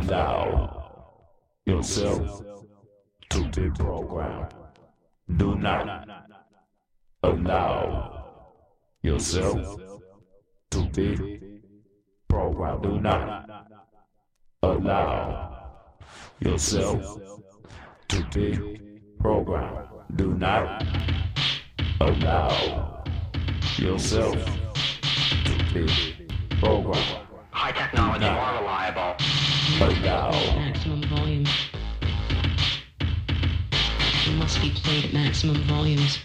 allow yourself to be programmed. Do not allow yourself to be programmed. Do not allow yourself to be programmed. Do not allow yourself to be programmed. High technology no. more reliable. But now. Maximum volume. It must be played at maximum volumes.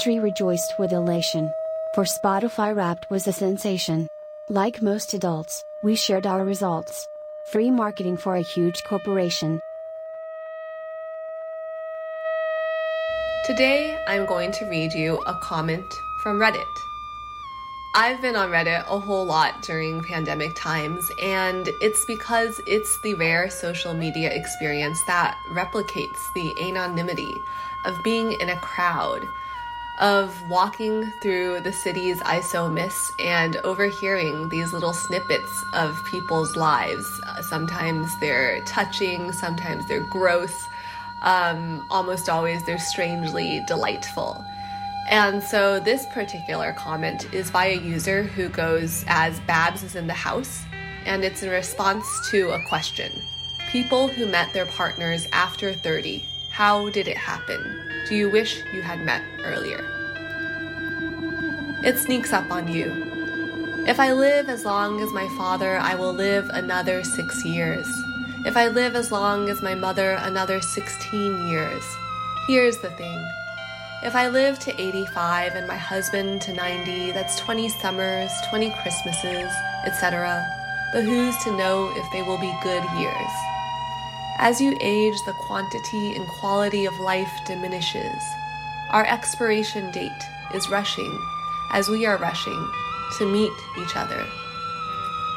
Country rejoiced with elation. For Spotify Wrapped was a sensation. Like most adults, we shared our results. Free marketing for a huge corporation. Today, I'm going to read you a comment from Reddit. I've been on Reddit a whole lot during pandemic times, and it's because it's the rare social media experience that replicates the anonymity of being in a crowd, of walking through the cities I so miss and overhearing these little snippets of people's lives. Sometimes they're touching, sometimes they're gross, um, almost always they're strangely delightful. And so this particular comment is by a user who goes as Babs is in the house, and it's in response to a question. People who met their partners after 30, how did it happen? Do you wish you had met earlier? It sneaks up on you. If I live as long as my father, I will live another six years. If I live as long as my mother, another 16 years. Here's the thing. If I live to 85 and my husband to 90, that's 20 summers, 20 Christmases, etc. But who's to know if they will be good years? As you age, the quantity and quality of life diminishes. Our expiration date is rushing, as we are rushing, to meet each other.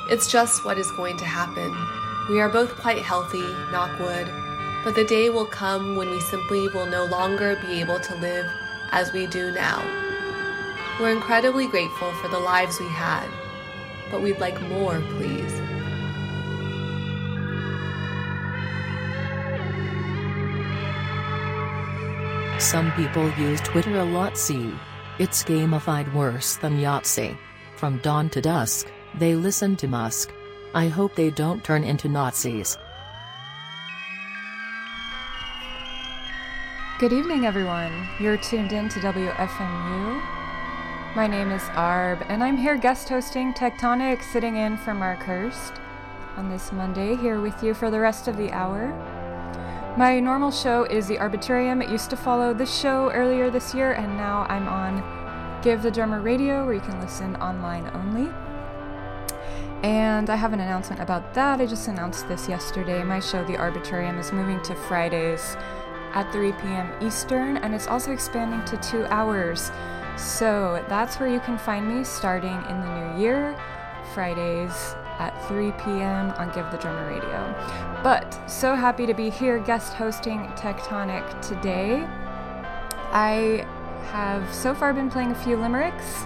It's just what is going to happen. We are both quite healthy, knock wood, but the day will come when we simply will no longer be able to live as we do now. We're incredibly grateful for the lives we had, but we'd like more, please. Some people use Twitter a lot. See, it's gamified worse than Yahtzee. From dawn to dusk, they listen to Musk. I hope they don't turn into Nazis. Good evening, everyone. You're tuned in to WFMU. My name is Arb, and I'm here guest hosting Tectonic, sitting in for Mark Hurst on this Monday, here with you for the rest of the hour. My normal show is The Arbitrarium. It used to follow this show earlier this year, and now I'm on Give the Drummer Radio, where you can listen online only. And I have an announcement about that. I just announced this yesterday. My show, The Arbitrarium, is moving to Fridays at 3 p.m. Eastern, and it's also expanding to two hours. So that's where you can find me starting in the new year, Fridays at 3 p.m. on Give the Drummer Radio. But so happy to be here guest hosting Tectonic today. I have so far been playing a few limericks.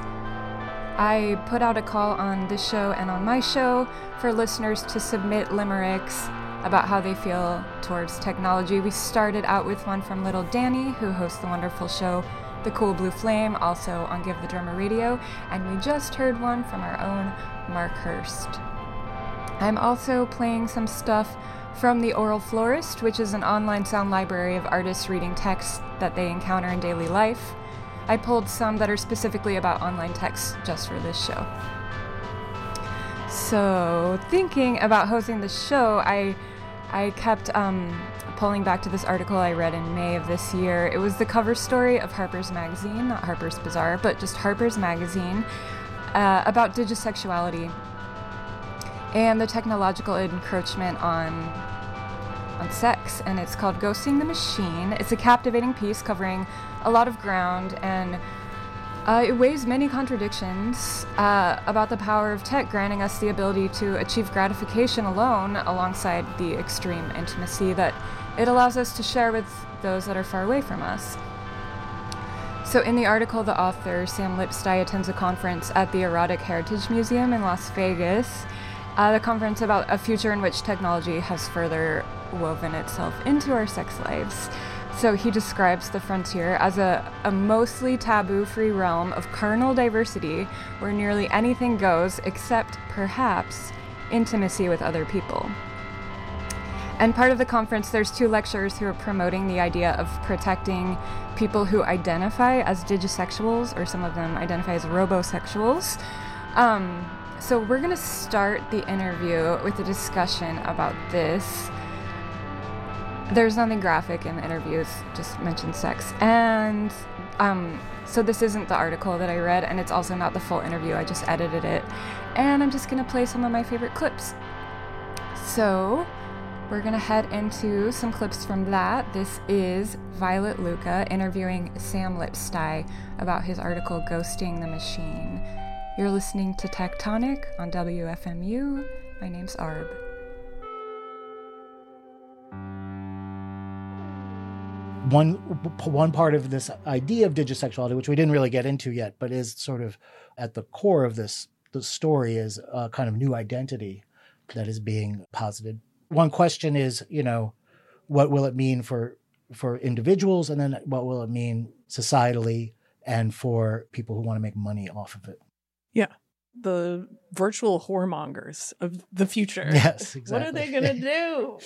I put out a call on this show and on my show for listeners to submit limericks about how they feel towards technology. We started out with one from Little Danny, who hosts the wonderful show The Cool Blue Flame, also on Give the Drummer Radio, and we just heard one from our own Mark Hurst. I'm also playing some stuff from The Oral Florist, which is an online sound library of artists reading texts that they encounter in daily life. I pulled some that are specifically about online texts just for this show. So, thinking about hosting the show, I I kept um, pulling back to this article I read in May of this year. It was the cover story of Harper's Magazine, not Harper's Bazaar, but just Harper's Magazine, uh, about digisexuality and the technological encroachment on on sex. And it's called Ghosting the Machine. It's a captivating piece covering a lot of ground and uh, it weighs many contradictions uh, about the power of tech granting us the ability to achieve gratification alone alongside the extreme intimacy that it allows us to share with those that are far away from us. So, in the article, the author, Sam Lipsyte, attends a conference at the Erotic Heritage Museum in Las Vegas. Uh, the conference about a future in which technology has further woven itself into our sex lives. So he describes the frontier as a, a mostly taboo free realm of carnal diversity where nearly anything goes except, perhaps, intimacy with other people. And part of the conference, there's two lecturers who are promoting the idea of protecting people who identify as digisexuals, or some of them identify as robosexuals. Um, so we're going to start the interview with a discussion about this. There's nothing graphic in the interviews, just mentioned sex. And um, so this isn't the article that I read, and it's also not the full interview. I just edited it. And I'm just going to play some of my favorite clips. So we're going to head into some clips from that. This is Violet Lucca interviewing Sam Lipsyte about his article Ghosting the Machine. You're listening to Tectonic on WFMU. My name's Arb. one one part of this idea of digisexuality, which we didn't really get into yet, but is sort of at the core of this the story, is a kind of new identity that is being posited. One question is, you know, what will it mean for for individuals, and then what will it mean societally and for people who want to make money off of it? Yeah the virtual whoremongers of the future. Yes, exactly. what are they going to do?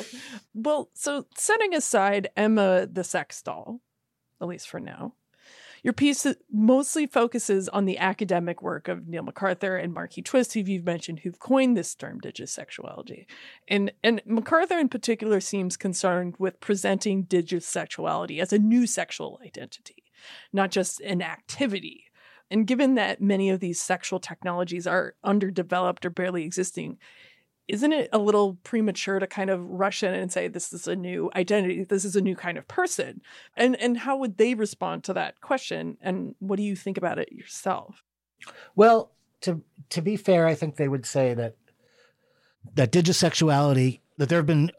well, so setting aside Emma the sex doll, at least for now, your piece mostly focuses on the academic work of Neil McArthur and Markie Twist, who you've mentioned, who've coined this term digisexuality. And, and McArthur in particular seems concerned with presenting digisexuality as a new sexual identity, not just an activity and given that many of these sexual technologies are underdeveloped or barely existing, isn't it a little premature to kind of rush in and say this is a new identity, this is a new kind of person? And and how would they respond to that question? And what do you think about it yourself? Well, to to be fair, I think they would say that that digisexuality that there have been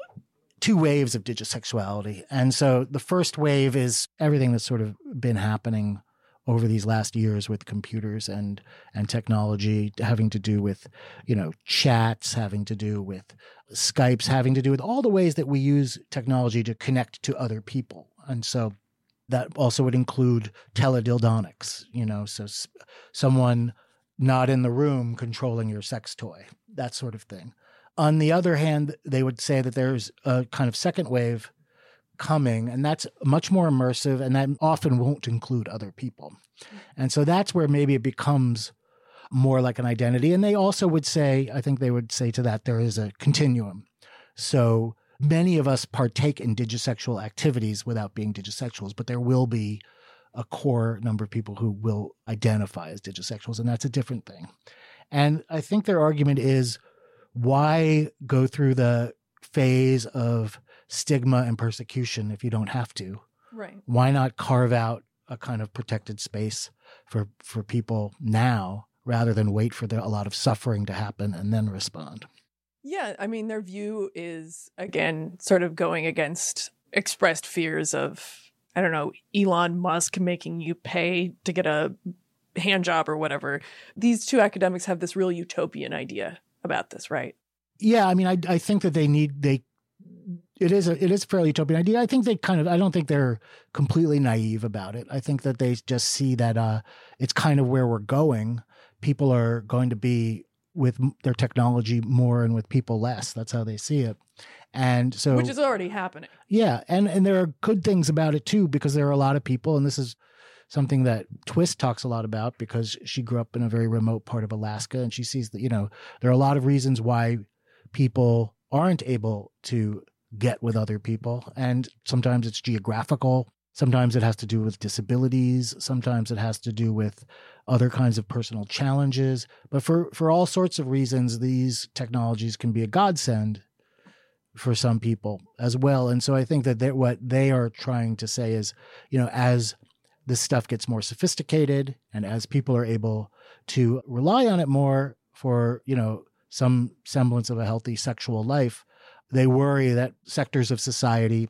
two waves of digisexuality. And so the first wave is everything that's sort of been happening over these last years with computers and and technology having to do with you know chats having to do with skypes having to do with all the ways that we use technology to connect to other people. And so that also would include teledildonics you know so someone not in the room controlling your sex toy that sort of thing. On the other hand they would say that there's a kind of second wave coming and that's much more immersive and that often won't include other people. And so that's where maybe it becomes more like an identity. And they also would say i think they would say to that there is a continuum. So many of us partake in digisexual activities without being digisexuals but there will be a core number of people who will identify as digisexuals and that's a different thing. And i think their argument is why go through the phase of stigma and persecution if you don't have to. Right. Why not carve out a kind of protected space for for people now rather than wait for the, a lot of suffering to happen and then respond? Yeah, I mean their view is again sort of going against expressed fears of I don't know Elon Musk making you pay to get a hand job or whatever. These two academics have this real utopian idea about this, right? Yeah, I mean, I I think that they need they it is a it is a fairly utopian idea. I think they kind of I don't think they're completely naive about it. I think that they just see that uh, it's kind of where we're going. People are going to be with their technology more and with people less. That's how they see it. And so Which is already happening. Yeah, and and there are good things about it too because there are a lot of people and this is something that Twist talks a lot about because she grew up in a very remote part of Alaska and she sees that you know there are a lot of reasons why people aren't able to get with other people. And sometimes it's geographical. Sometimes it has to do with disabilities. Sometimes it has to do with other kinds of personal challenges. But for, for all sorts of reasons, these technologies can be a godsend for some people as well. And so I think that what they are trying to say is, you know, as this stuff gets more sophisticated and as people are able to rely on it more for, you know, some semblance of a healthy sexual life, they worry that sectors of society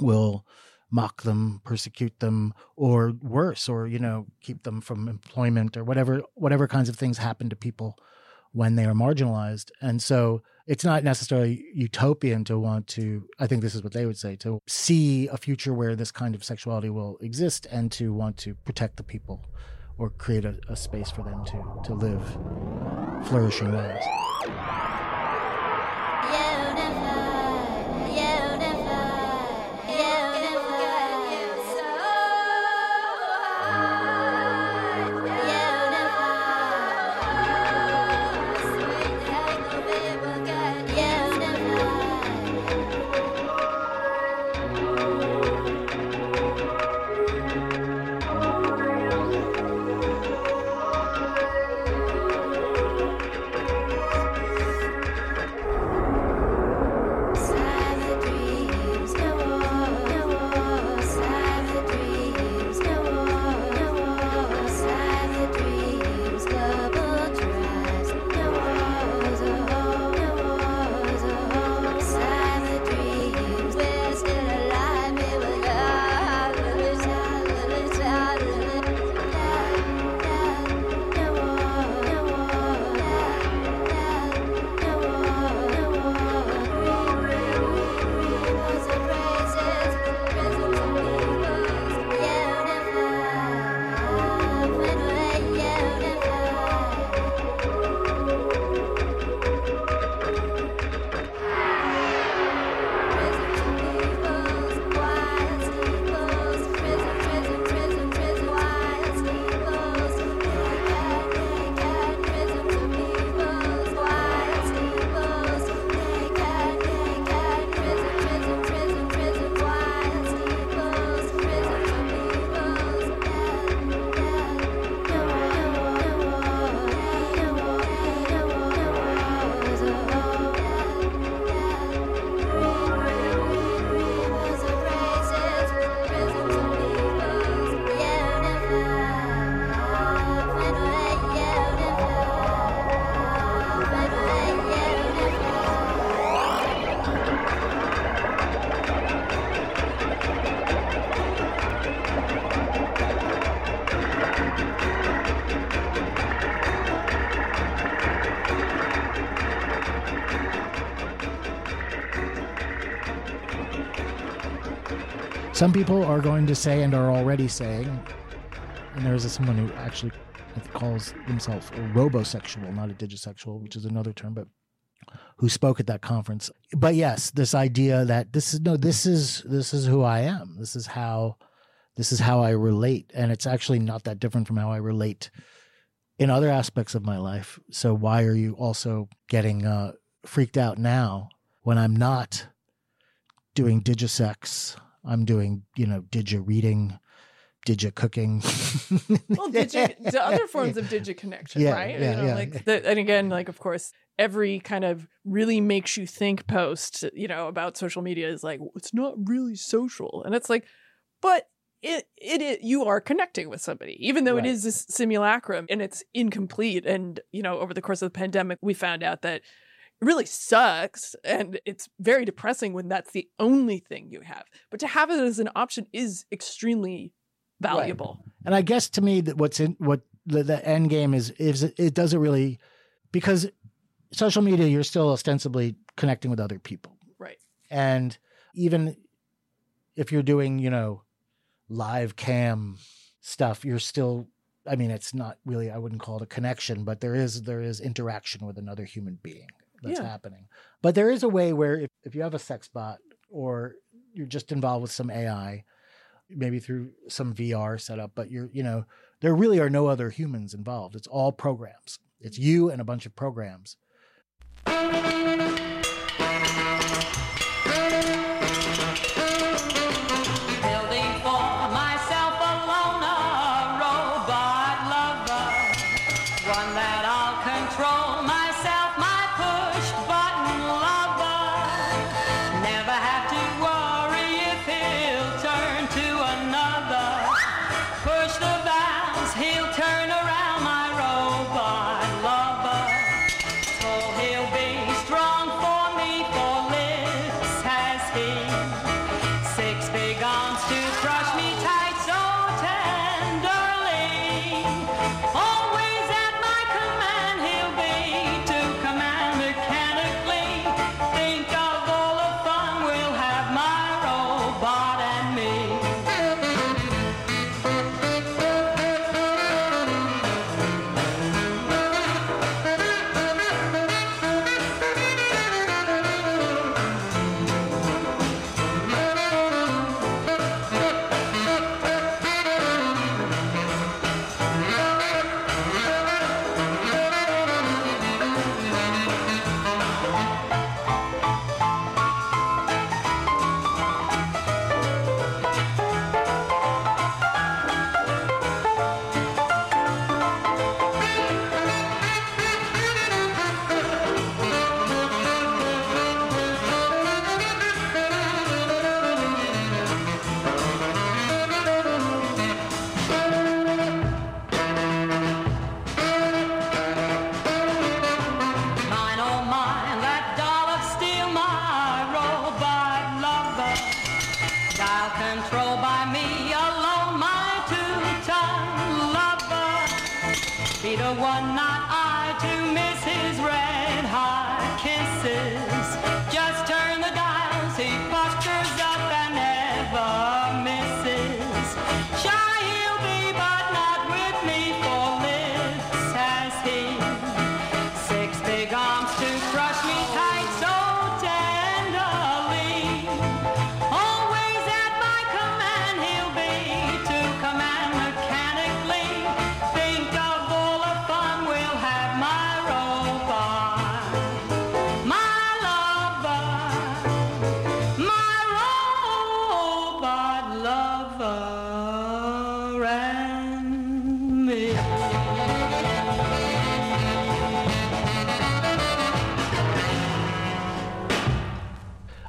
will mock them, persecute them, or worse, or you know, keep them from employment or whatever whatever kinds of things happen to people when they are marginalized. And so it's not necessarily utopian to want to I think this is what they would say to see a future where this kind of sexuality will exist and to want to protect the people or create a, a space for them to to live flourishing lives. Some people are going to say and are already saying, and there is someone who actually calls himself a robosexual, not a digisexual, which is another term, but who spoke at that conference. But yes, this idea that this is no, this is this is who I am. This is how this is how I relate, and it's actually not that different from how I relate in other aspects of my life. So why are you also getting uh, freaked out now when I'm not doing digisex? I'm doing you know digi reading. Digit cooking, well, digit, the other forms of digit connection, Yeah, right? yeah, you know, yeah. like the, and again, like of course, every kind of really makes you think post, you know, about social media is like it's not really social, and it's like, but it it, it you are connecting with somebody, even though Right. it is this simulacrum and it's incomplete. And you know, over the course of the pandemic, we found out that really sucks and it's very depressing when that's the only thing you have. But to have it as an option is extremely valuable. And I guess to me that what's in what the, the end game is is it, it doesn't really because social media you're still ostensibly connecting with other people. Right. And even if you're doing, you know, live cam stuff, you're still I mean it's not really I wouldn't call it a connection, but there is there is interaction with another human being that's Yeah. happening. But there is a way where if, if you have a sex bot or you're just involved with some AI, maybe through some VR setup, but you're, you know, there really are no other humans involved. It's all programs. It's you and a bunch of programs.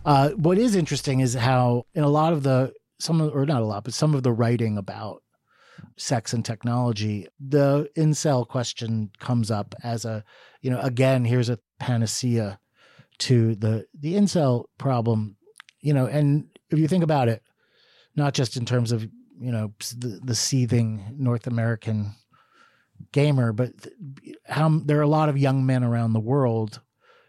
Uh, what is interesting is how in a lot of the some or not a lot, but some of the writing about sex and technology, the incel question comes up as a, you know, again, here's a panacea to the the incel problem, you know, and if you think about it, not just in terms of you know the, the seething North American gamer, but how there are a lot of young men around the world,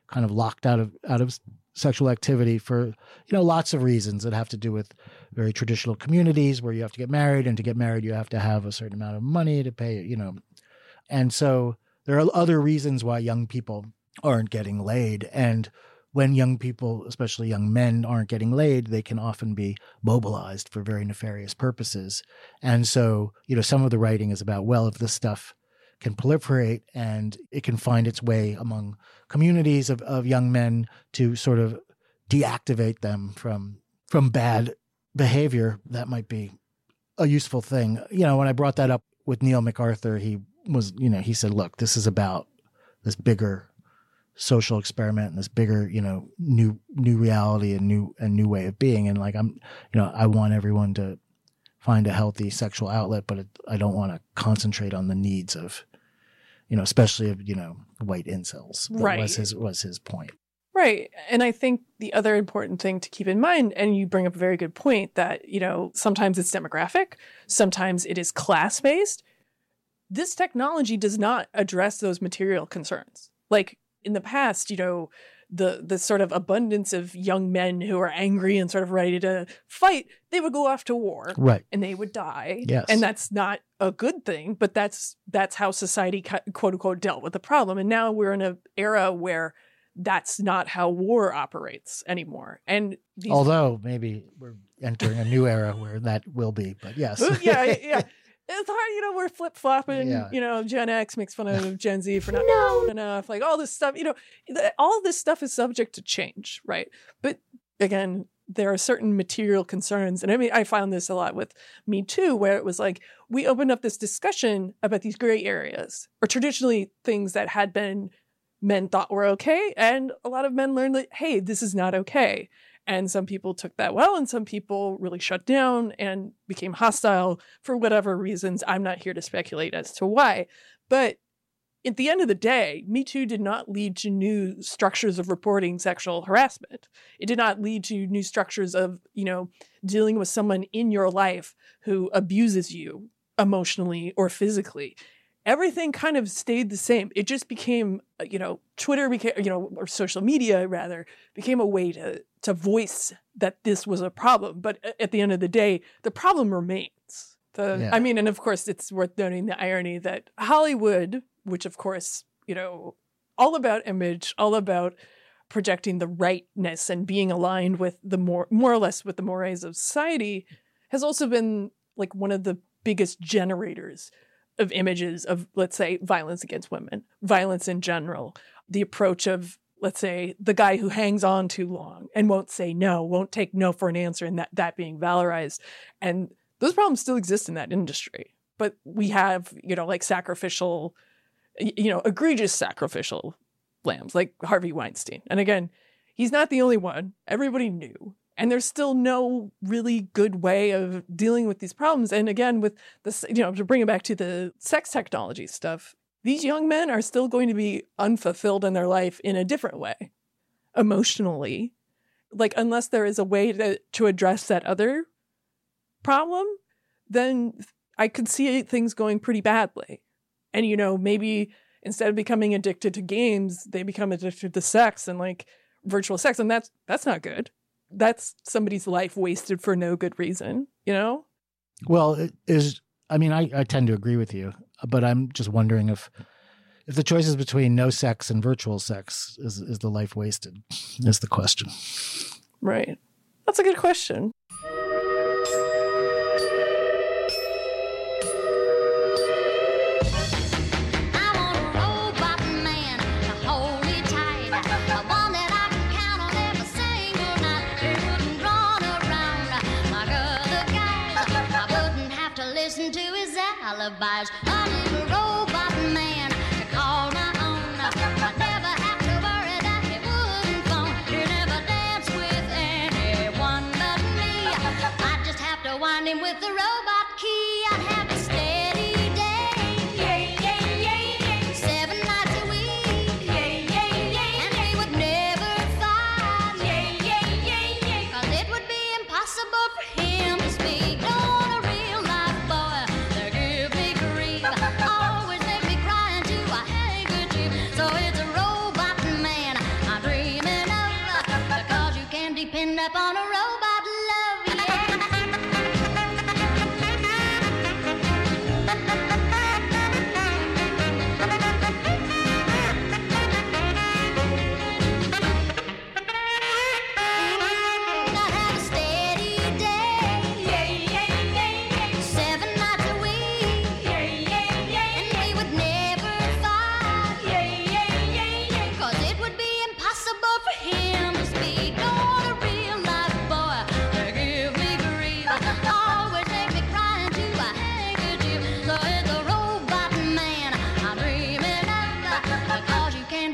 kind of locked out of out of sexual activity for you know lots of reasons that have to do with very traditional communities where you have to get married and to get married you have to have a certain amount of money to pay you know. And so there are other reasons why young people aren't getting laid and when young people especially young men aren't getting laid they can often be mobilized for very nefarious purposes. And so you know some of the writing is about well if this stuff can proliferate and it can find its way among communities of, of young men to sort of deactivate them from from bad behavior. That might be a useful thing. You know when i brought that up with neil mcarthur he was you know he said look this is about this bigger social experiment and this bigger you know new new reality and new and new way of being. And like i'm you know i want everyone to find a healthy sexual outlet but it, i don't want to concentrate on the needs of you know especially of you know white incels That Right. was his was his point Right. And I think the other important thing to keep in mind, and you bring up a very good point that, you know, sometimes it's demographic, sometimes it is class based. This technology does not address those material concerns. Like in the past, you know, the the sort of abundance of young men who are angry and sort of ready to fight, they would go off to war. Right. And they would die. Yes. And that's not a good thing, but that's that's how society quote unquote dealt with the problem. And now we're in an era where that's not how war operates anymore. And these, although maybe we're entering a new era where that will be but yes yeah, yeah. It's hard, you know, we're flip flopping. Yeah. You know, Gen X makes fun of Gen Z for not knowing enough. Like all this stuff, you know, th- all this stuff is subject to change, right? But again, there are certain material concerns. And I mean, I found this a lot with Me Too, where it was like we opened up this discussion about these gray areas or traditionally things that had been men thought were okay. And a lot of men learned that, hey, this is not okay. And some people took that well, and some people really shut down and became hostile for whatever reasons. I'm not here to speculate as to why. But at the end of the day, Me Too did not lead to new structures of reporting sexual harassment. It did not lead to new structures of, you know, dealing with someone in your life who abuses you emotionally or physically. Everything kind of stayed the same. It just became, uh, you know, Twitter became, you know, or social media rather, became a way to to voice that this was a problem. But at the end of the day, the problem remains. The, Yeah. I mean, and of course, it's worth noting the irony that Hollywood, which of course, you know, all about image, all about projecting the rightness and being aligned with the more, more or less with the mores of society, has also been like one of the biggest generators of images of, let's say, violence against women, violence in general, the approach of, let's say, the guy who hangs on too long and won't say no, won't take no for an answer, and that, that being valorized. And those problems still exist in that industry. But we have, you know, like sacrificial, you know, egregious sacrificial lambs like Harvey Weinstein. And again, he's not the only one. Everybody knew. And there's still no really good way of dealing with these problems. And again, with this, you know, to bring it back to the sex technology stuff, these young men are still going to be unfulfilled in their life in a different way, emotionally. Like, unless there is a way to, to address that other problem, then I could see things going pretty badly. And, you know, maybe instead of becoming addicted to games, they become addicted to sex and like virtual sex. And that's, that's not good. That's somebody's life wasted for no good reason, you know? Well, it is I mean, I, I tend to agree with you, but I'm just wondering if if the choice is between no sex and virtual sex, is is the life wasted? Is the question. Right. That's a good question.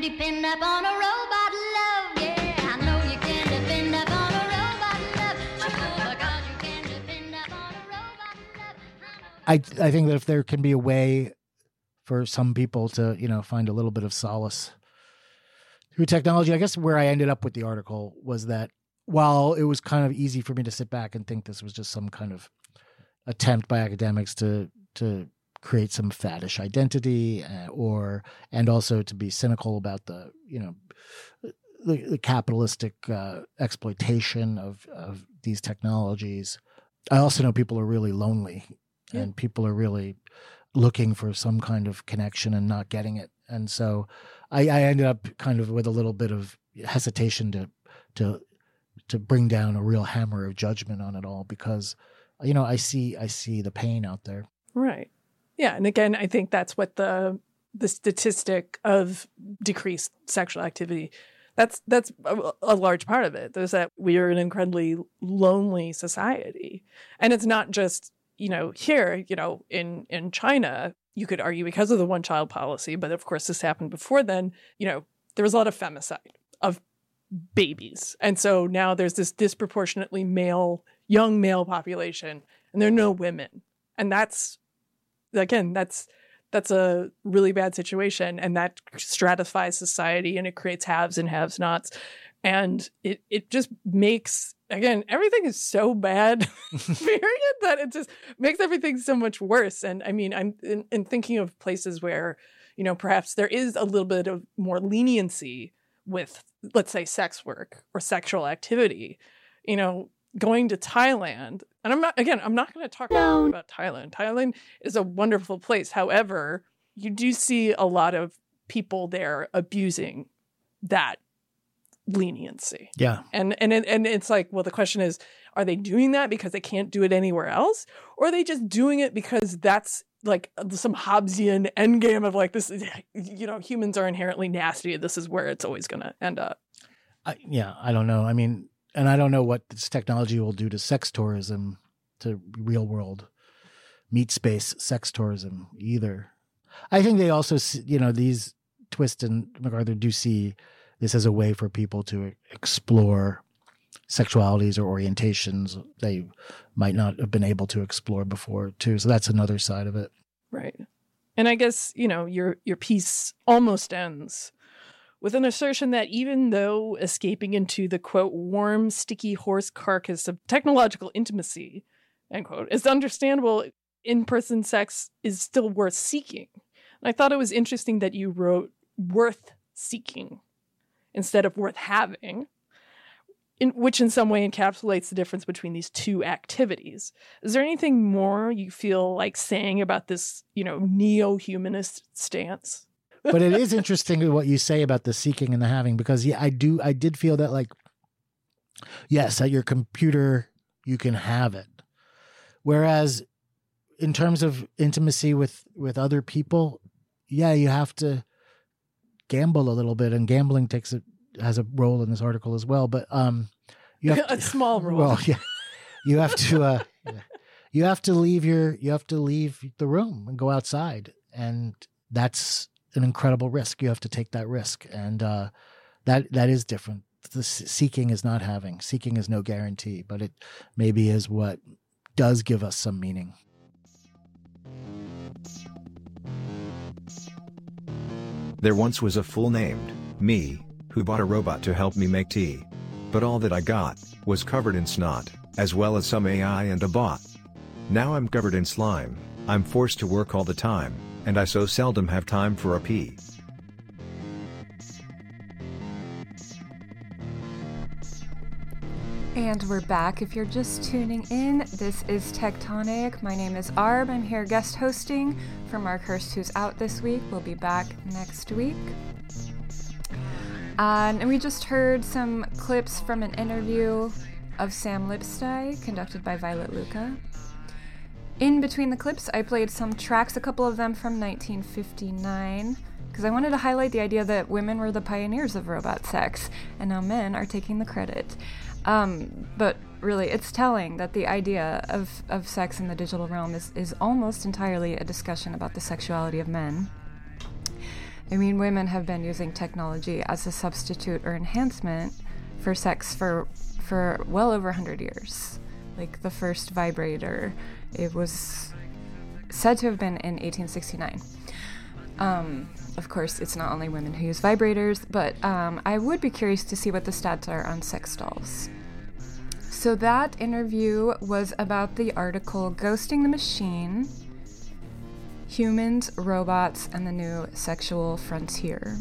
Depend upon a robot love. Yeah, I know you can depend upon a robot love. You can depend upon a robot love. I I think that if there can be a way for some people to you know find a little bit of solace through technology, I guess where I ended up with the article was that while it was kind of easy for me to sit back and think this was just some kind of attempt by academics to to create some faddish identity uh, or and also to be cynical about the you know the, the capitalistic uh, exploitation of of these technologies. I also know people are really lonely and people are really looking for some kind of connection and not getting it. And so I, I ended up kind of with a little bit of hesitation to to to bring down a real hammer of judgment on it all because you know I see I see the pain out there. Right. Yeah, and again, I think that's what the the statistic of decreased sexual activity that's that's a, large part of it. Is that we are an incredibly lonely society, and it's not just you know here you know in in China you could argue because of the one child policy, but of course this happened before then. You know there was a lot of femicide of babies, and so now there's this disproportionately male young male population, and there are no women, and that's again that's that's a really bad situation and that stratifies society and it creates haves and have nots. And it it just makes again everything is so bad period that it just makes everything so much worse. And i mean i'm in, in thinking of places where you know perhaps there is a little bit of more leniency with let's say sex work or sexual activity you know going to Thailand, and I'm not again, I'm not going to talk about Thailand. Thailand is a wonderful place. However, you do see a lot of people there abusing that leniency. Yeah. And and it, and it's like, well, the question is, are they doing that because they can't do it anywhere else, or are they just doing it because that's like some Hobbesian endgame of like this? is- You know, humans are inherently nasty. This is where it's always going to end up. I, yeah, I don't know. I mean, and I don't know what this technology will do to sex tourism, to real world meat space sex tourism either. I think they also, you know, these Twist and McArthur do see this as a way for people to explore sexualities or orientations they might not have been able to explore before too. So that's another side of it. Right. And I guess, you know, your your piece almost ends with an assertion that even though escaping into the quote warm, sticky horse carcass of technological intimacy, end quote, is understandable, in-person sex is still worth seeking. And I thought it was interesting that you wrote worth seeking instead of worth having. In, which in some way encapsulates the difference between these two activities. Is there anything more you feel like saying about this, you know, neo-humanist stance? But it is interesting what you say about the seeking and the having because yeah, I do I did feel that like yes, at your computer you can have it. Whereas in terms of intimacy with with other people, yeah, you have to gamble a little bit and gambling takes a has a role in this article as well, but um you have a small role. well, yeah. You have to uh yeah. you have to leave your you have to leave the room and go outside and that's an incredible risk. You have to take that risk, and uh, that that is different. The seeking is not having. Seeking is no guarantee, but it maybe is what does give us some meaning. There once was a fool named me who bought a robot to help me make tea. But all that I got was covered in snot, as well as some AI and a bot. Now I'm covered in slime, I'm forced to work all the time, and I so seldom have time for a pee. And we're back. If you're just tuning in, this is Tectonic. My name is Arb. I'm here guest hosting for Mark Hurst, who's out this week. We'll be back next week. Uh, and we just heard some clips from an interview of Sam Lipsyte, conducted by Violet Lucca. In between the clips, I played some tracks, a couple of them from 1959, because I wanted to highlight the idea that women were the pioneers of robot sex, and now men are taking the credit. Um, but really, it's telling that the idea of, of sex in the digital realm is, is almost entirely a discussion about the sexuality of men. I mean, women have been using technology as a substitute or enhancement for sex for for well over 100 years. Like the first vibrator, it was said to have been in 1869. Um, of course, it's not only women who use vibrators, but um, I would be curious to see what the stats are on sex dolls. So, that interview was about the article Ghosting the Machine Humans, Robots, and the New Sexual Frontier.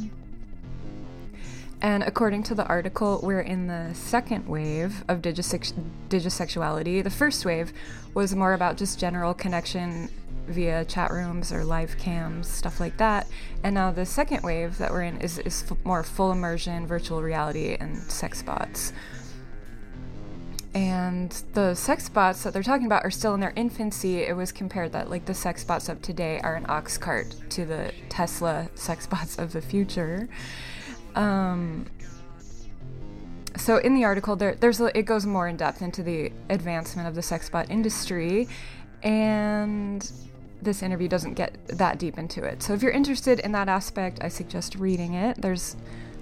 And according to the article, we're in the second wave of digisex- digisexuality. The first wave was more about just general connection via chat rooms or live cams, stuff like that. And now the second wave that we're in is, is f- more full immersion, virtual reality, and sex bots. And the sex bots that they're talking about are still in their infancy. It was compared that like the sex bots of today are an ox cart to the Tesla sex bots of the future. Um, so in the article, there, there's a, it goes more in depth into the advancement of the sex bot industry, and this interview doesn't get that deep into it. So if you're interested in that aspect, I suggest reading it. There's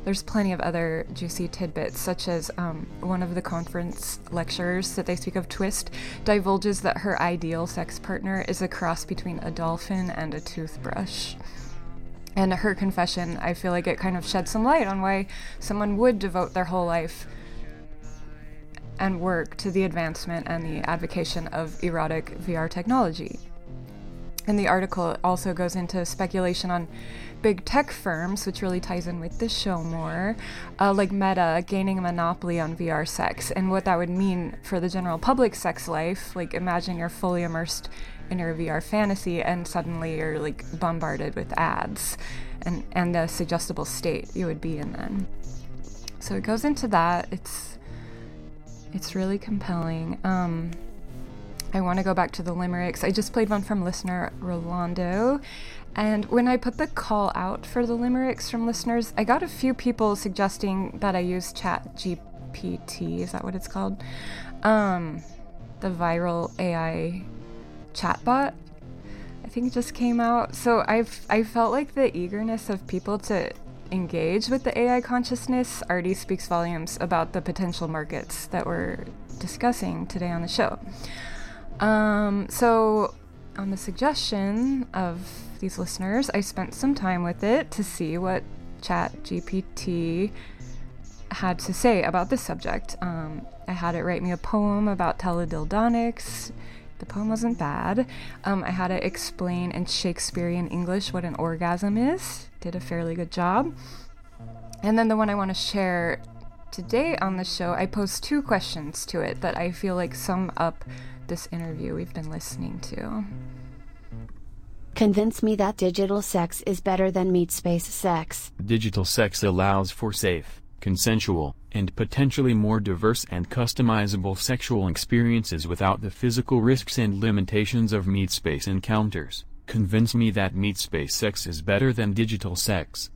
there's plenty of other juicy tidbits, such as um, one of the conference lecturers that they speak of, Twist, divulges that her ideal sex partner is a cross between a dolphin and a toothbrush. And her confession, I feel like it kind of sheds some light on why someone would devote their whole life and work to the advancement and the advocacy of erotic VR technology. And the article also goes into speculation on big tech firms, which really ties in with this show more, uh, like Meta gaining a monopoly on VR sex and what that would mean for the general public sex life. Like, imagine you're fully immersed in your VR fantasy and suddenly you're like bombarded with ads and, and the suggestible state you would be in then. So it goes into that. It's it's really compelling. Um, I want to go back to the limericks. I just played one from listener Rolando. And when I put the call out for the limericks from listeners, I got a few people suggesting that I use Chat GPT. Is that what it's called? Um, the viral AI chatbot. I think just came out. So I've I felt like the eagerness of people to engage with the AI consciousness already speaks volumes about the potential markets that we're discussing today on the show. Um, so, on the suggestion of these listeners, I spent some time with it to see what Chat GPT had to say about this subject. Um, I had it write me a poem about teledildonics. The poem wasn't bad. Um, I had to explain in Shakespearean English what an orgasm is. Did a fairly good job. And then the one I want to share today on the show, I posed two questions to it that I feel like sum up this interview we've been listening to. Convince me that digital sex is better than meat space sex. Digital sex allows for safe, consensual, and potentially more diverse and customizable sexual experiences without the physical risks and limitations of meat space encounters. Convince me that meat space sex is better than digital sex.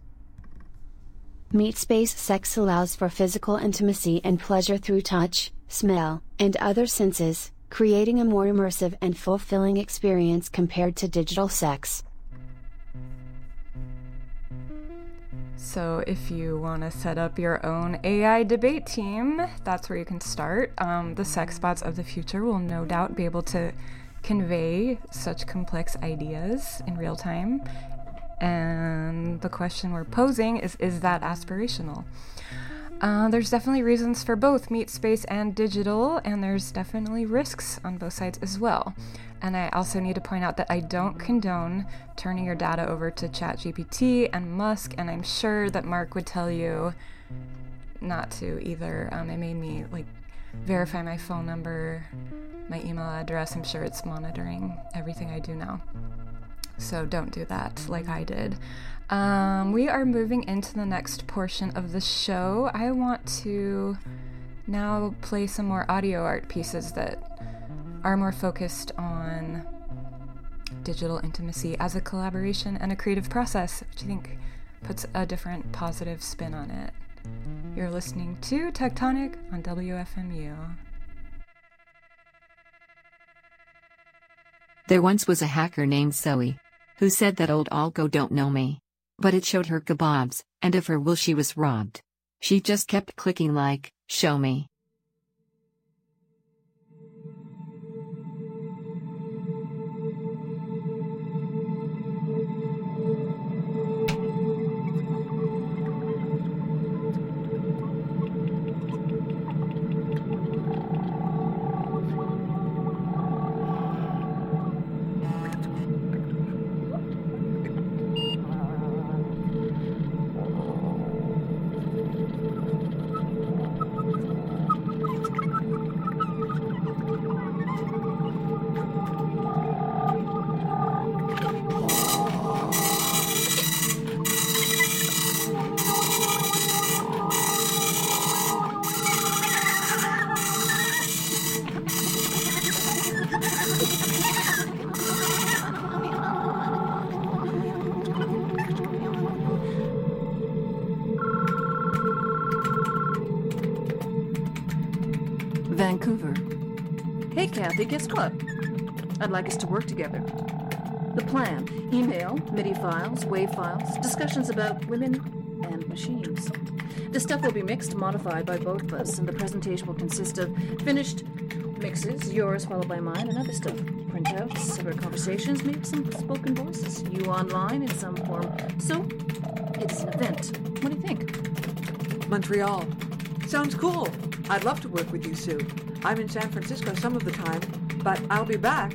Meat space sex allows for physical intimacy and pleasure through touch, smell, and other senses, creating a more immersive and fulfilling experience compared to digital sex. So, if you want to set up your own AI debate team, that's where you can start. Um, the sex bots of the future will no doubt be able to convey such complex ideas in real time. And the question we're posing is is that aspirational? Uh, there's definitely reasons for both meat space and digital, and there's definitely risks on both sides as well. And I also need to point out that I don't condone turning your data over to ChatGPT and Musk, and I'm sure that Mark would tell you not to either. Um, it made me like verify my phone number, my email address. I'm sure it's monitoring everything I do now. So don't do that like I did. Um, we are moving into the next portion of the show. I want to now play some more audio art pieces that are more focused on digital intimacy as a collaboration and a creative process, which I think puts a different positive spin on it. You're listening to Tectonic on WFMU. There once was a hacker named Zoe who said that old Algo don't know me. But it showed her kebabs, and of her will she was robbed. She just kept clicking like, show me. Guess what? I'd like us to work together. The plan email, MIDI files, WAV files, discussions about women and machines. The stuff will be mixed, modified by both of us, and the presentation will consist of finished mixes, yours followed by mine, and other stuff. Printouts, separate conversations, maybe some spoken voices, you online in some form. So, it's an event. What do you think? Montreal. Sounds cool. I'd love to work with you, Sue. I'm in San Francisco some of the time, but I'll be back.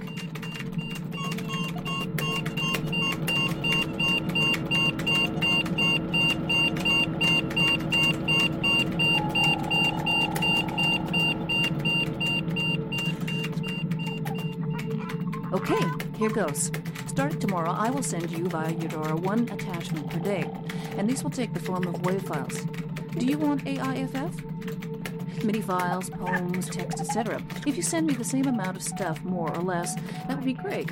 Okay, here goes. Starting tomorrow, I will send you via Eudora one attachment per day, and these will take the form of WAV files. Do you want AIFF? MIDI files, poems, text, etc. If you send me the same amount of stuff, more or less, that would be great.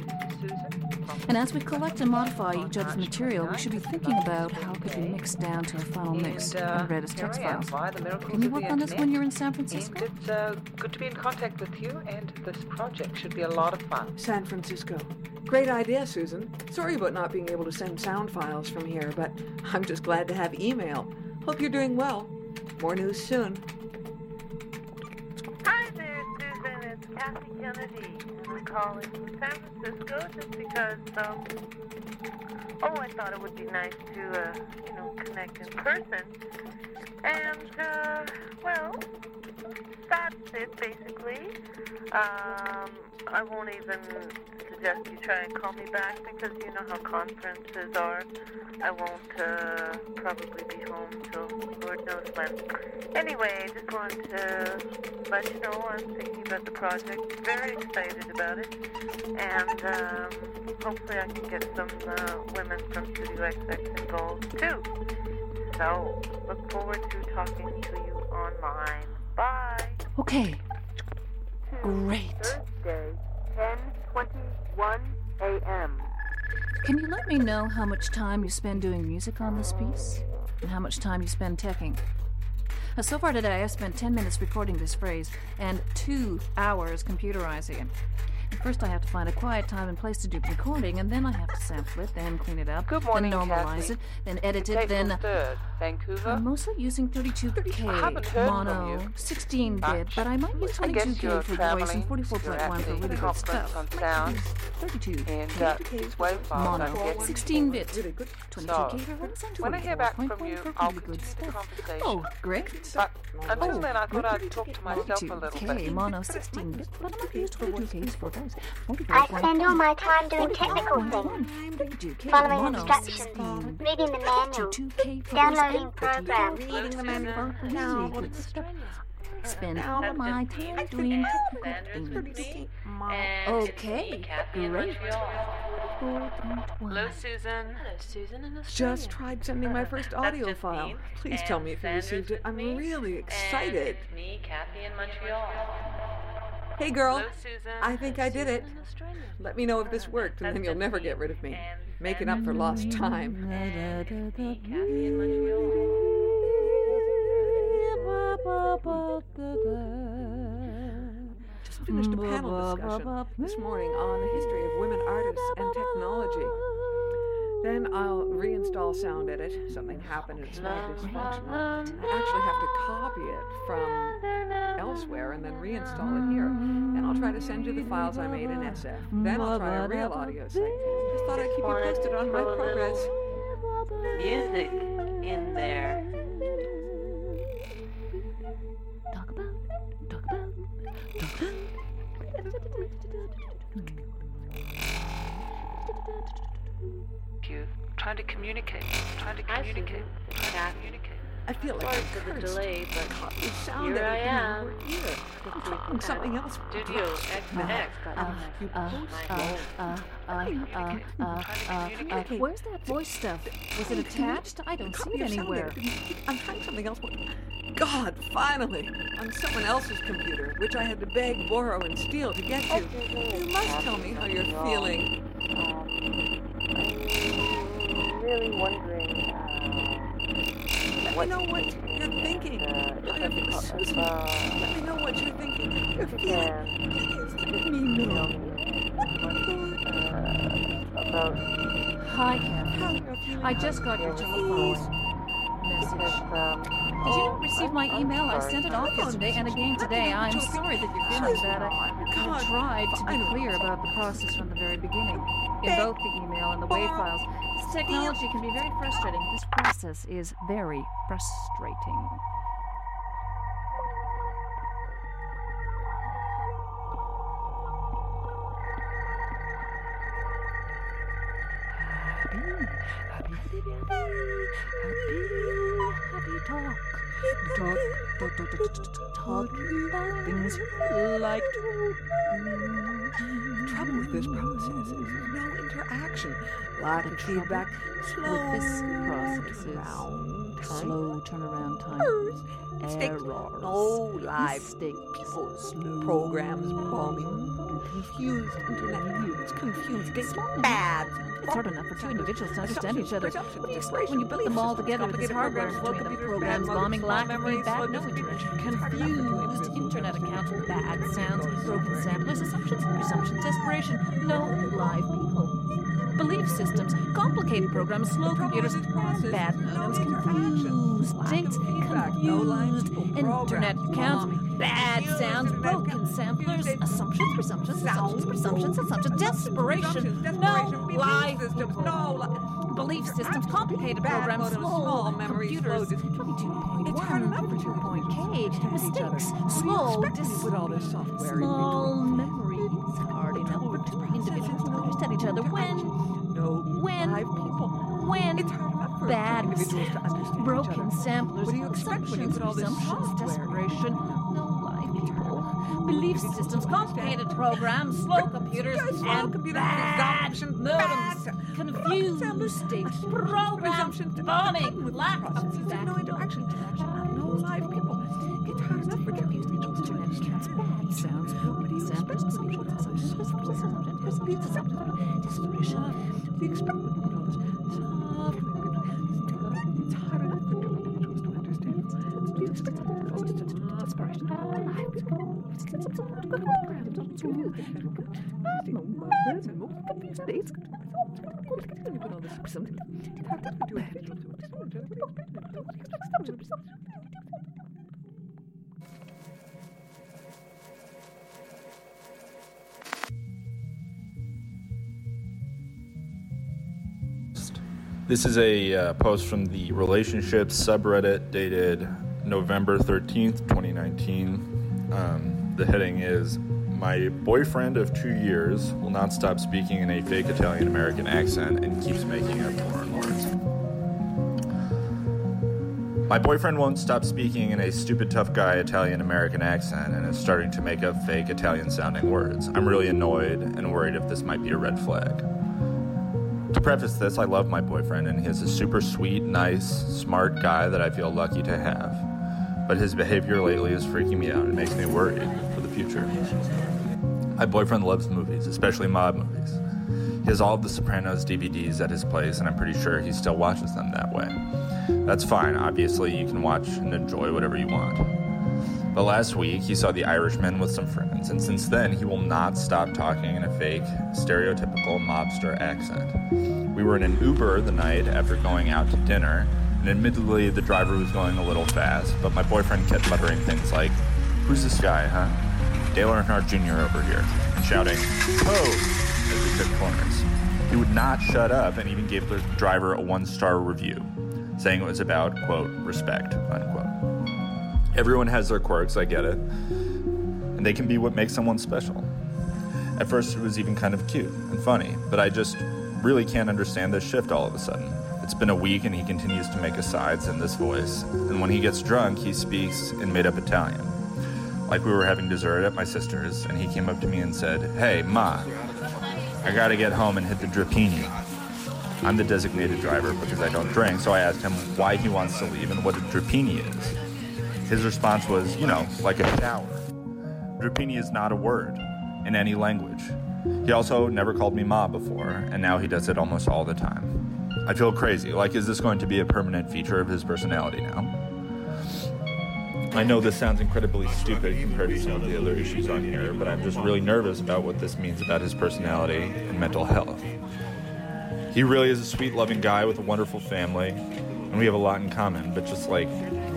And as we collect and modify each other's material, we should be thinking about how it could be mixed down to a final mix And, uh, and read as text files. via the miracles Can you work on this when you're in San Francisco? And it's uh, good to be in contact with you, and this project should be a lot of fun. San Francisco. Great idea, Susan. Sorry about not being able to send sound files from here, but I'm just glad to have email. Hope you're doing well. More news soon. Kathy Kennedy, I'm calling from San Francisco just because, um, oh, I thought it would be nice to, uh, you know, connect in person. And, uh, well, that's it, basically. Um, I won't even suggest you try and call me back because you know how conferences are. I won't uh, probably be home till Lord knows when. Anyway, just wanted to let you know I'm thinking about the project. Very excited about it. And um, hopefully I can get some uh, women from Studio XX involved too. So, look forward to talking to you online. Bye. Okay. Great. Thursday, 10:21 a.m. Can you let me know how much time you spend doing music on this piece? And how much time you spend teching? Uh, So far today, I've spent 10 minutes recording this phrase and two hours computerizing it. First, I have to find a quiet time and place to do the recording, and then I have to sample it, then clean it up, Good morning, then normalize Kathy. it, then edit It's it, then. 3rd, Vancouver. I'm mostly using 32K I haven't heard from mono, 16 bit, but I might use I guess 22K you're for voice and 44.1 for really good stuff. on sound. 32 And uh, these wave files I mono, 16 bit, Really good. 22K for voice and when I hear back from 44.1 you, for I'll really good stuff. Oh, great. But until then, I thought I'd talk to myself a little 32K bit. mono 16 bit, but I'm not used to 22Ks for. I spend all my time doing technical things, following instructions, reading the manual, downloading programs. Reading the manual. No. spend all of my time doing technical things. Okay, great. Hello, Susan. Hello, Susan in Just tried sending my first audio file. Please tell me if you received it. I'm really excited. And me, Kathy in Montreal. Hey girl, Hello, Susan. I think I did it. Let me know if this worked, and then you'll never get rid of me. Making up for lost time. Kathy in Montreal. Just finished a panel discussion this morning on the history of women artists and technology. Then I'll reinstall Sound Edit. Something happened, it's now dysfunctional. I actually have to copy it from elsewhere and then reinstall it here. And I'll try to send you the files I made in SF. Then I'll try a real audio site. Just thought I'd keep you posted on my progress. Music in there. Trying to communicate, trying to communicate, trying to communicate. I feel like Sorry I'm for the cursed. delay, but Copy Sound here I am. your ear. I'm talking something else. Studio X X. You Uh, post uh, it. uh, uh, uh, uh, uh, uh, where's that voice stuff? Was it attached? I don't see it anywhere. I'm trying something else. God, finally! On someone else's computer, which I had to beg, borrow, and steal to get to. You must tell me how you're feeling. I'm really wondering. Let me know what you're thinking. How you're feeling, Susan. Let me know what you're thinking. You're feeling. Let me know. Hi, Kathy. I just got your telephone message. Did you not receive my email? I sent it off yesterday and again today. I'm sorry that you're feeling bad. I I tried to be clear about the process from the very beginning, in both the email and the WAV files. This technology can be very frustrating. This process is very frustrating. Happy, happy, happy, happy, happy talk. Talk, talk, talk, talk, talk, about things like The trouble with this process is no interaction. Lack of feedback. Slow with this process is slow turnaround time, Mistakes. errors, No live mistakes, people. Programs bombing. Confused internet. It's confused. It's mm-hmm. bad. It's hard enough for two individuals to understand each other. What do you expect when you put them all together with this hardware between them? programs, bombing, lack of feedback, no interaction, confused internet accounts, bad sounds, broken samplers, assumptions, presumptions, desperation, no live people. Belief systems, complicated programs, slow computers, bad modems, confused dates, confused internet accounts, bad sounds, broken samplers, assumptions, presumptions, assumptions, presumptions, assumptions, desperation, no live people. Belief systems, complicated programs, slow computers, 22.1, 2.k, mistakes, dis- small memories, hard enough for two individuals to understand each other. when, when, when, bad, broken samplers, assumptions, presumptions, desperation, no live people, belief systems, complicated programs, slow computers, and bad modems, confused programs, bombing, lack of feedback, no interaction, no live people. It's hard enough for confused internet accounts, bad. Sounds, broken assumptions, desperation, the experiment This is a uh, post from the relationships subreddit dated November 13th, 2019. Um, the heading is My boyfriend of two years will not stop speaking in a fake Italian American accent and keeps making up foreign words. My boyfriend won't stop speaking in a stupid tough guy Italian American accent and is starting to make up fake Italian sounding words. I'm really annoyed and worried if this might be a red flag. To preface this, I love my boyfriend and he's a super sweet, nice, smart guy that I feel lucky to have. But his behavior lately is freaking me out and makes me worried for the future. My boyfriend loves movies, especially mob movies. He has all of the Sopranos DVDs at his place, and I'm pretty sure he still watches them that way. That's fine, obviously, you can watch and enjoy whatever you want. But last week, he saw The Irishman with some friends, and since then, he will not stop talking in a fake, stereotypical mobster accent. We were in an Uber the night after going out to dinner, and admittedly, the driver was going a little fast, but my boyfriend kept muttering things like, Who's this guy, huh? Dale Earnhardt Jr. over here, and shouting, Ho! as we took corners. He would not shut up and even gave the driver a one star review, saying it was about, quote, respect, unquote. Everyone has their quirks, I get it, and they can be what makes someone special. At first, it was even kind of cute and funny, but I just really can't understand this shift all of a sudden. It's been a week and he continues to make asides in this voice, and when he gets drunk, he speaks in made up Italian. Like we were having dessert at my sister's, and he came up to me and said, Hey, Ma, I gotta get home and hit the Drapini. I'm the designated driver because I don't drink, so I asked him why he wants to leave and what a Drapini is. His response was, you know, like a shower. Drapini is not a word in any language. He also never called me Ma before, and now he does it almost all the time. I feel crazy. Like, is this going to be a permanent feature of his personality now? I know this sounds incredibly stupid compared to some of the other issues on here, but I'm just really nervous about what this means about his personality and mental health. He really is a sweet, loving guy with a wonderful family, and we have a lot in common, but just like,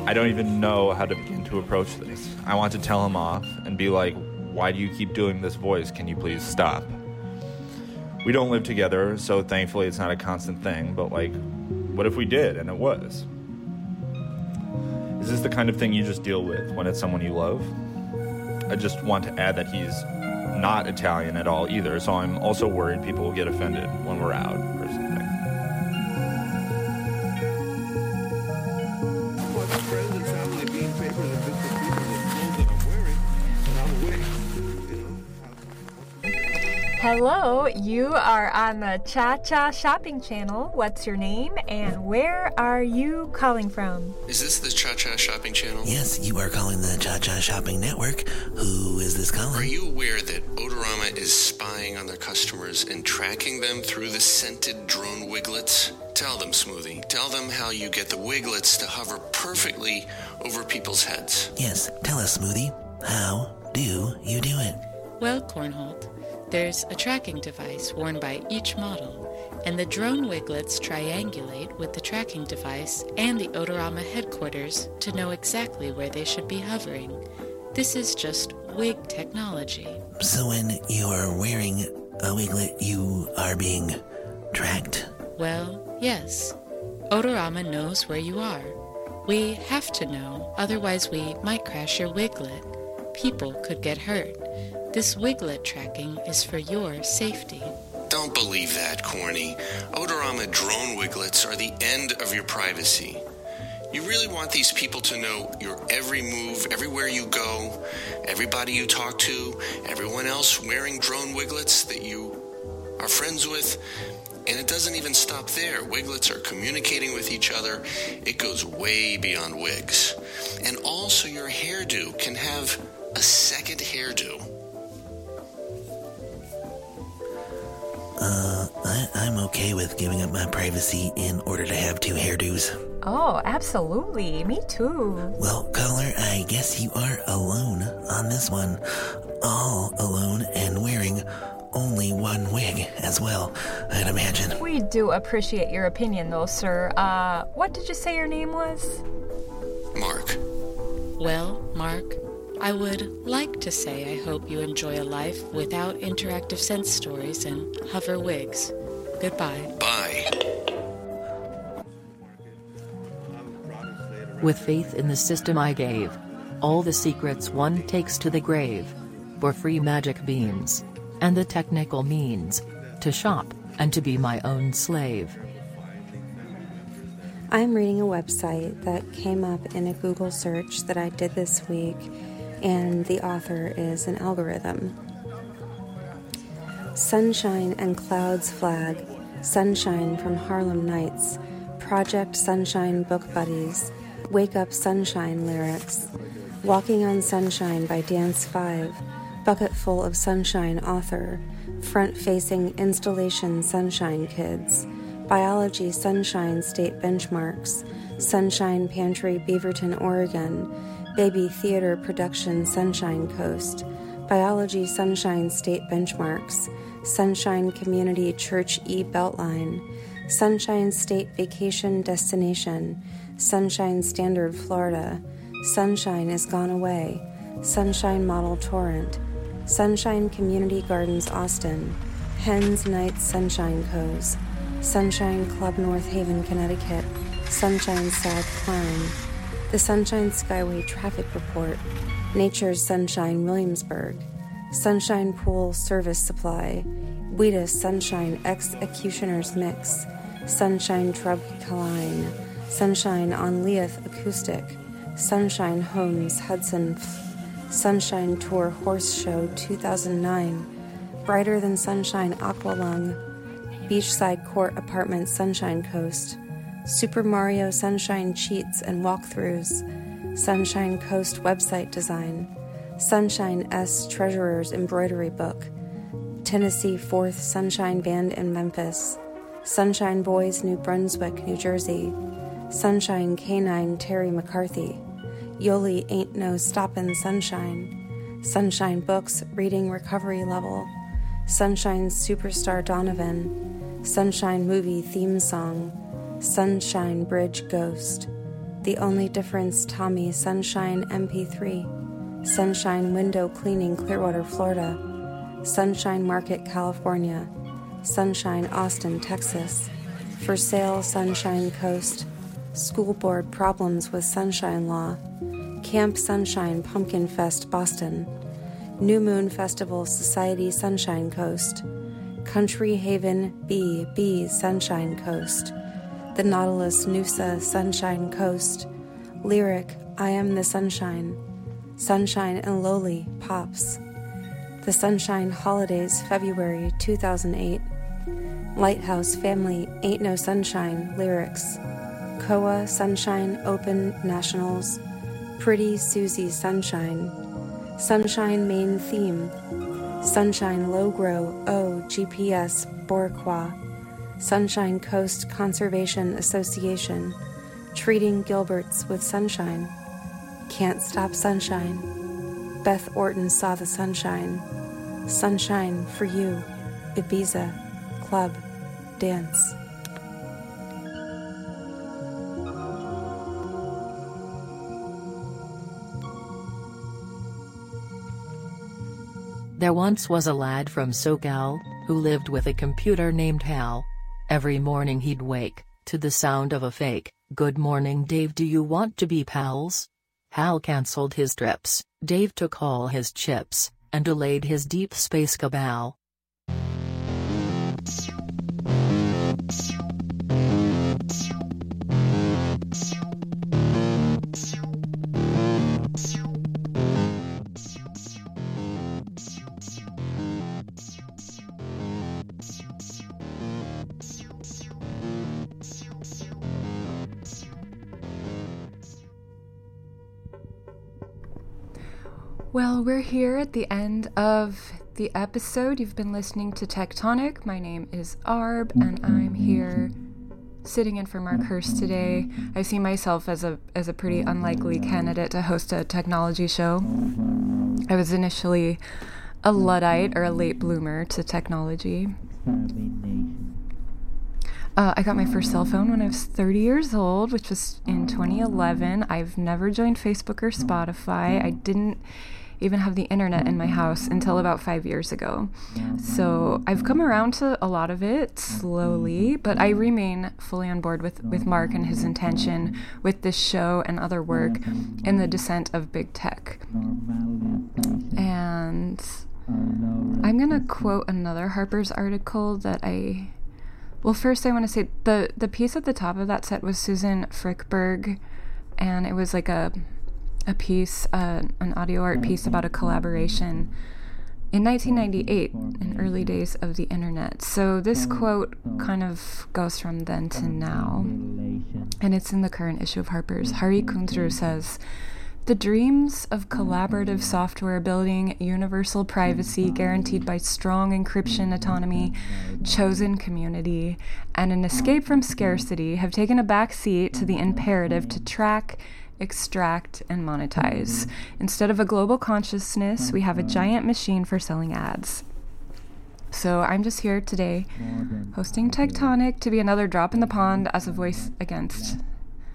I don't even know how to begin to approach this. I want to tell him off and be like, why do you keep doing this voice? Can you please stop? We don't live together, so thankfully it's not a constant thing, but like, what if we did and it was? Is this the kind of thing you just deal with when it's someone you love? I just want to add that he's not Italian at all either, so I'm also worried people will get offended when we're out Hello, you are on the Cha Cha Shopping Channel. What's your name and where are you calling from? Is this the Cha Cha Shopping Channel? Yes, you are calling the Cha Cha Shopping Network. Who is this calling? Are you aware that Odorama is spying on their customers and tracking them through the scented drone wiglets? Tell them, Smoothie. Tell them how you get the wiglets to hover perfectly over people's heads. Yes, tell us, Smoothie. How do you do it? Well, Cornholt, there's a tracking device worn by each model, and the drone wiglets triangulate with the tracking device and the Odorama headquarters to know exactly where they should be hovering. This is just wig technology. So when you're wearing a wiglet, you are being tracked? Well, yes. Odorama knows where you are. We have to know, otherwise, we might crash your wiglet. People could get hurt. This wiglet tracking is for your safety. Don't believe that, Corny. Odorama drone wiglets are the end of your privacy. You really want these people to know your every move, everywhere you go, everybody you talk to, everyone else wearing drone wiglets that you are friends with. And it doesn't even stop there. Wiglets are communicating with each other. It goes way beyond wigs. And also, your hairdo can have a second hairdo. Uh, I, I'm okay with giving up my privacy in order to have two hairdos. Oh, absolutely. Me too. Well, caller, I guess you are alone on this one. All alone and wearing only one wig as well, I'd imagine. We do appreciate your opinion, though, sir. Uh, what did you say your name was? Mark. Well, Mark, I would like to say I hope you enjoy a life without interactive sense stories and hover wigs. Goodbye. Bye. With faith in the system I gave. All the secrets one takes to the grave. For free magic beans. And the technical means. To shop, and to be my own slave. I'm reading a website that came up in a Google search that I did this week, and the author is an algorithm. Sunshine and Clouds flag, Sunshine from Harlem Nights, Project Sunshine Book Buddies, Wake Up Sunshine lyrics, Walking on Sunshine by Dance 5, Bucketful of Sunshine author, Front Facing Installation Sunshine Kids, Biology Sunshine State Benchmarks, Sunshine Pantry Beaverton, Oregon, Baby Theater Production Sunshine Coast, Biology Sunshine State Benchmarks, Sunshine Community Church E Beltline, Sunshine State Vacation Destination, Sunshine Standard Florida, Sunshine is Gone Away, Sunshine Model Torrent, Sunshine Community Gardens Austin, Hens Night Sunshine Co's, Sunshine Club North Haven, Connecticut, Sunshine Sad Clown, the Sunshine Skyway Traffic Report, Nature's Sunshine Williamsburg, Sunshine Pool Service Supply, Wheatus Sunshine Executioner's Mix, Sunshine Trub Kaline, Sunshine on Leith Acoustic, Sunshine Homes Hudson, Sunshine Tour Horse Show 2009, Brighter Than Sunshine Aqualung, Beachside Court Apartment Sunshine Coast, Super Mario Sunshine Cheats and Walkthroughs, Sunshine Coast Website Design, Sunshine S Treasurer's Embroidery Book, Tennessee 4th Sunshine Band in Memphis, Sunshine Boys New Brunswick, New Jersey, Sunshine Canine Terry McCarthy, Yoli Ain't No Stoppin' Sunshine, Sunshine Books Reading Recovery Level, Sunshine Superstar Donovan, Sunshine Movie Theme Song, Sunshine Bridge Ghost, The Only Difference Tommy Sunshine MP3, Sunshine Window Cleaning Clearwater, Florida, Sunshine Market, California, Sunshine Austin, Texas, For Sale Sunshine Coast, School Board Problems with Sunshine Law, Camp Sunshine Pumpkin Fest, Boston, New Moon Festival Society Sunshine Coast, Country Haven B B Sunshine Coast, The Nautilus Noosa Sunshine Coast, Lyric I Am the Sunshine, Sunshine and Lowly Pops, The Sunshine Holidays February 2008, Lighthouse Family Ain't No Sunshine Lyrics, Koa Sunshine Open Nationals, Pretty Susie Sunshine, Sunshine Main Theme, Sunshine Low Grow O GPS Borqua, Sunshine Coast Conservation Association, Treating Gilberts with Sunshine, Can't Stop Sunshine, Beth Orton Saw the Sunshine, Sunshine for You, Ibiza, Club, Dance. There once was a lad from SoCal, who lived with a computer named Hal. Every morning he'd wake, to the sound of a fake, Good morning Dave do you want to be pals? Hal cancelled his trips, Dave took all his chips, and delayed his deep space cabal. Well, we're here at the end of the episode. You've been listening to Tectonic. My name is Arb, and I'm here sitting in for Mark Hurst today. I see myself as a as a pretty unlikely candidate to host a technology show. I was initially a luddite or a late bloomer to technology. Uh, I got my first cell phone when I was 30 years old, which was in 2011. I've never joined Facebook or Spotify. I didn't even have the internet in my mm-hmm. house until about five years ago. Mm-hmm. So I've come around to a lot of it slowly, mm-hmm. but I remain fully on board with, with Mark and his intention with this show and other work in the descent of big tech. And I'm going to quote another Harper's article that I Well, first I want to say the the piece at the top of that set was Susan Frykberg, and it was like a a piece, uh, an audio art piece about a collaboration in 1998, in early days of the internet. So this quote kind of goes from then to now, and it's in the current issue of Harper's. Hari Kunzru says. The dreams of collaborative software building universal privacy guaranteed by strong encryption autonomy, chosen community, and an escape from scarcity have taken a back seat to the imperative to track, extract, and monetize. Mm-hmm. Instead of a global consciousness, we have a mm-hmm. giant machine for selling ads. So I'm just here today hosting Tectonic to be another drop in the pond as a mm-hmm. voice against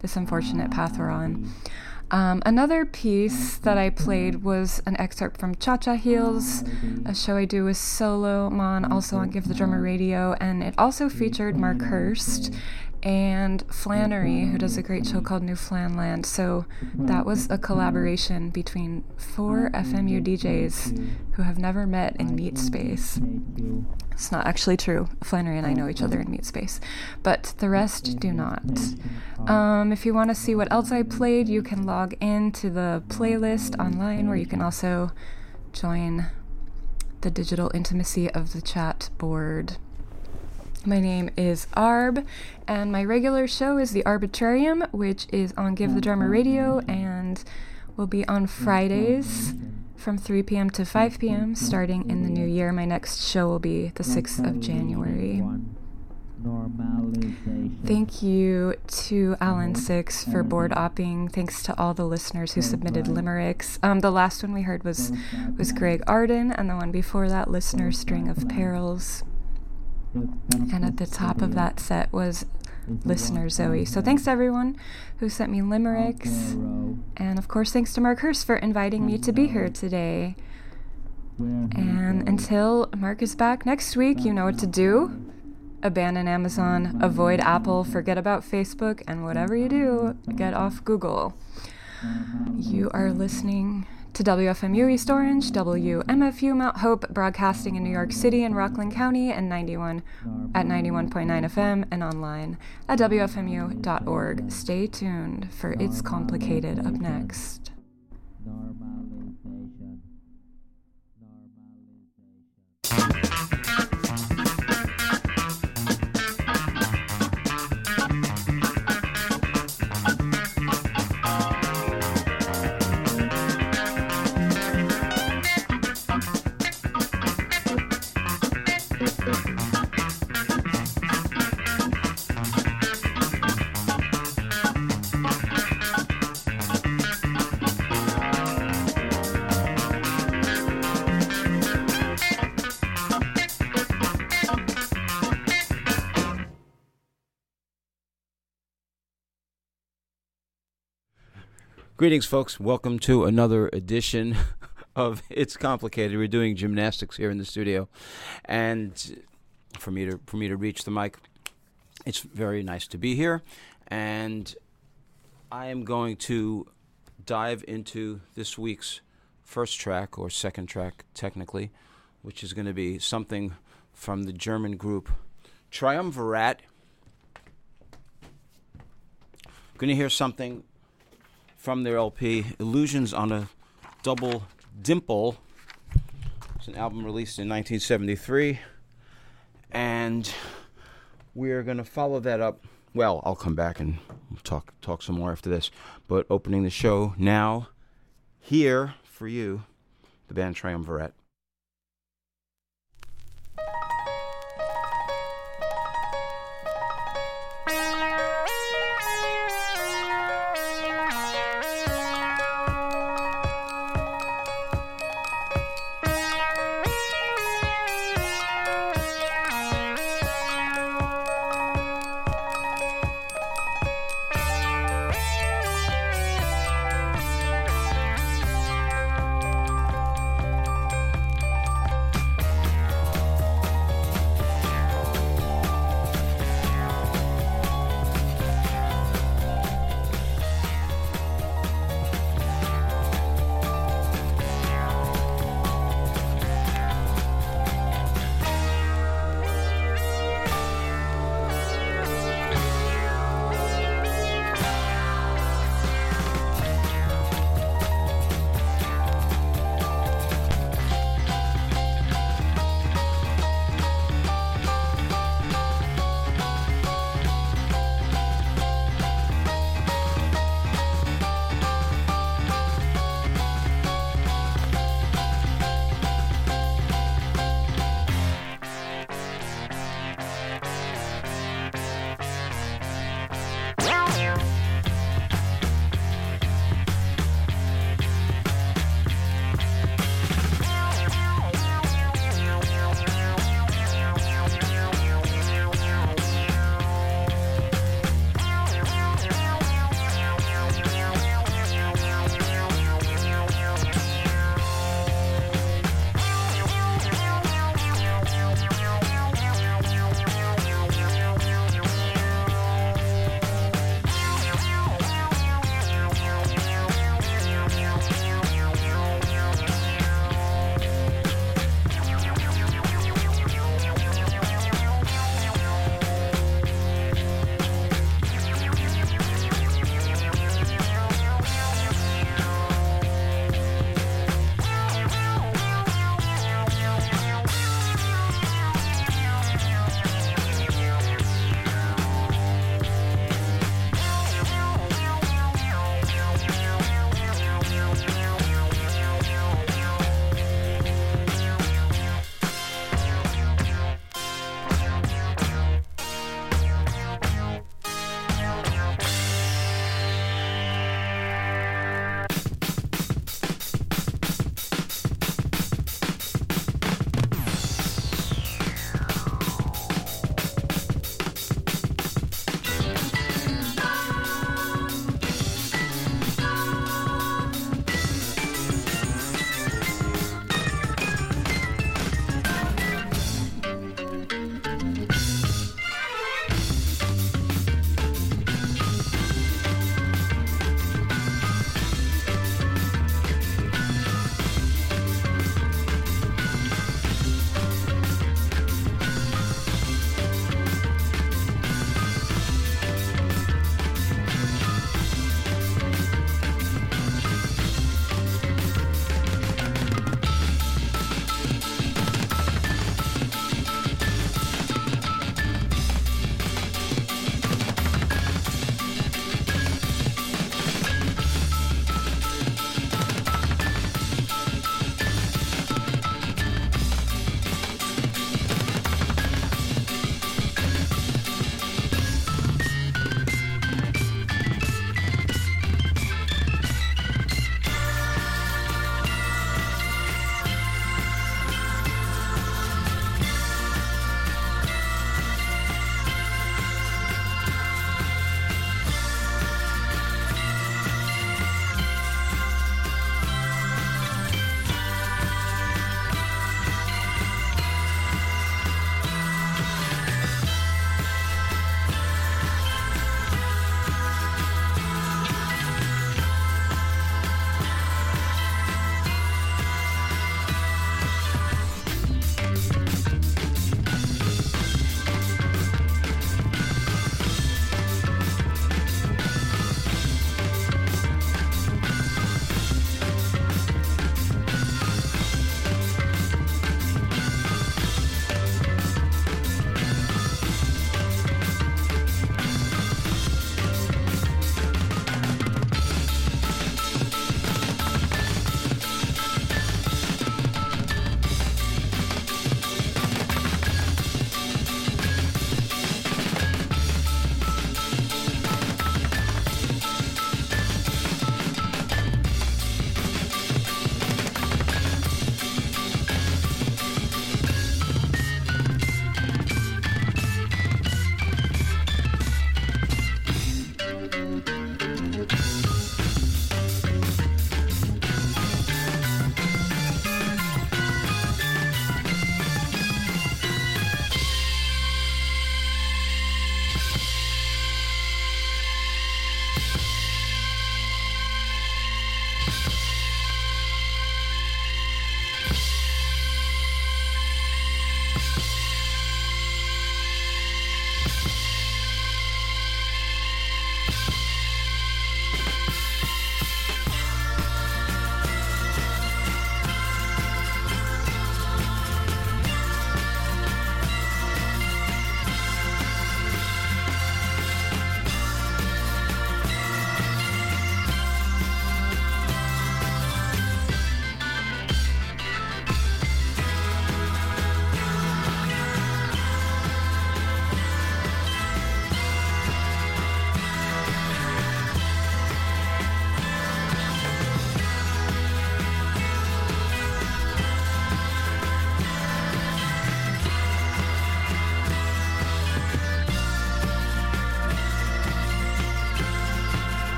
this unfortunate path we're on. Um, another piece that I played was an excerpt from Cha Cha Heels, a show I do with Solo Mon, also on Give the Drummer Radio, and it also featured Mark Hurst and Flannery, who does a great show called New Flanland. So that was a collaboration between four FMU DJs who have never met in Meat Space. It's not actually true. Flannery and I know each other in Meat Space, but the rest do not. Um, if you want to see what else I played, you can log in to the playlist online where you can also join the digital intimacy of the chat board. My name is Arb, and my regular show is The Arbitrarium, which is on Give the Drummer Radio and will be on Fridays from 3 p.m. to 5 p.m. starting in the new year. My next show will be the 6th of January. Thank you to Alan Six for board opping. Thanks to all the listeners who submitted limericks. Um, the last one we heard was was Greg Arden, and the one before that, listener string of perils. And at the top of that set was listener Zoe. So thanks everyone who sent me limericks. And of course, thanks to Mark Hurst for inviting me to be here today. And until Mark is back next week, you know what to do. Abandon Amazon, avoid Apple, forget about Facebook, and whatever you do, get off Google. You are listening to WFMU East Orange, WMFU Mount Hope, broadcasting in New York City and Rockland County and 91 at 91.9 FM and online at WFMU.org. Stay tuned for It's Complicated up next. Greetings, folks. Welcome to another edition of It's Complicated. We're doing gymnastics here in the studio, and for me to for me to reach the mic, it's very nice to be here, and I am going to dive into this week's first track or second track, technically, which is going to be something from the German group Triumvirat. Going to hear something from their LP, Illusions on a Double Dimple. It's an album released in 1973. And we're going to follow that up. Well, I'll come back and talk talk some more after this. But opening the show now, here for you, the band Triumvirat.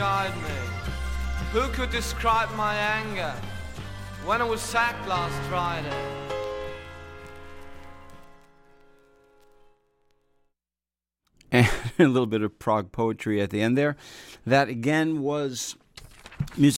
Me. Who could describe my anger when I was sacked last Friday? and a little bit of Prague poetry at the end there. That again was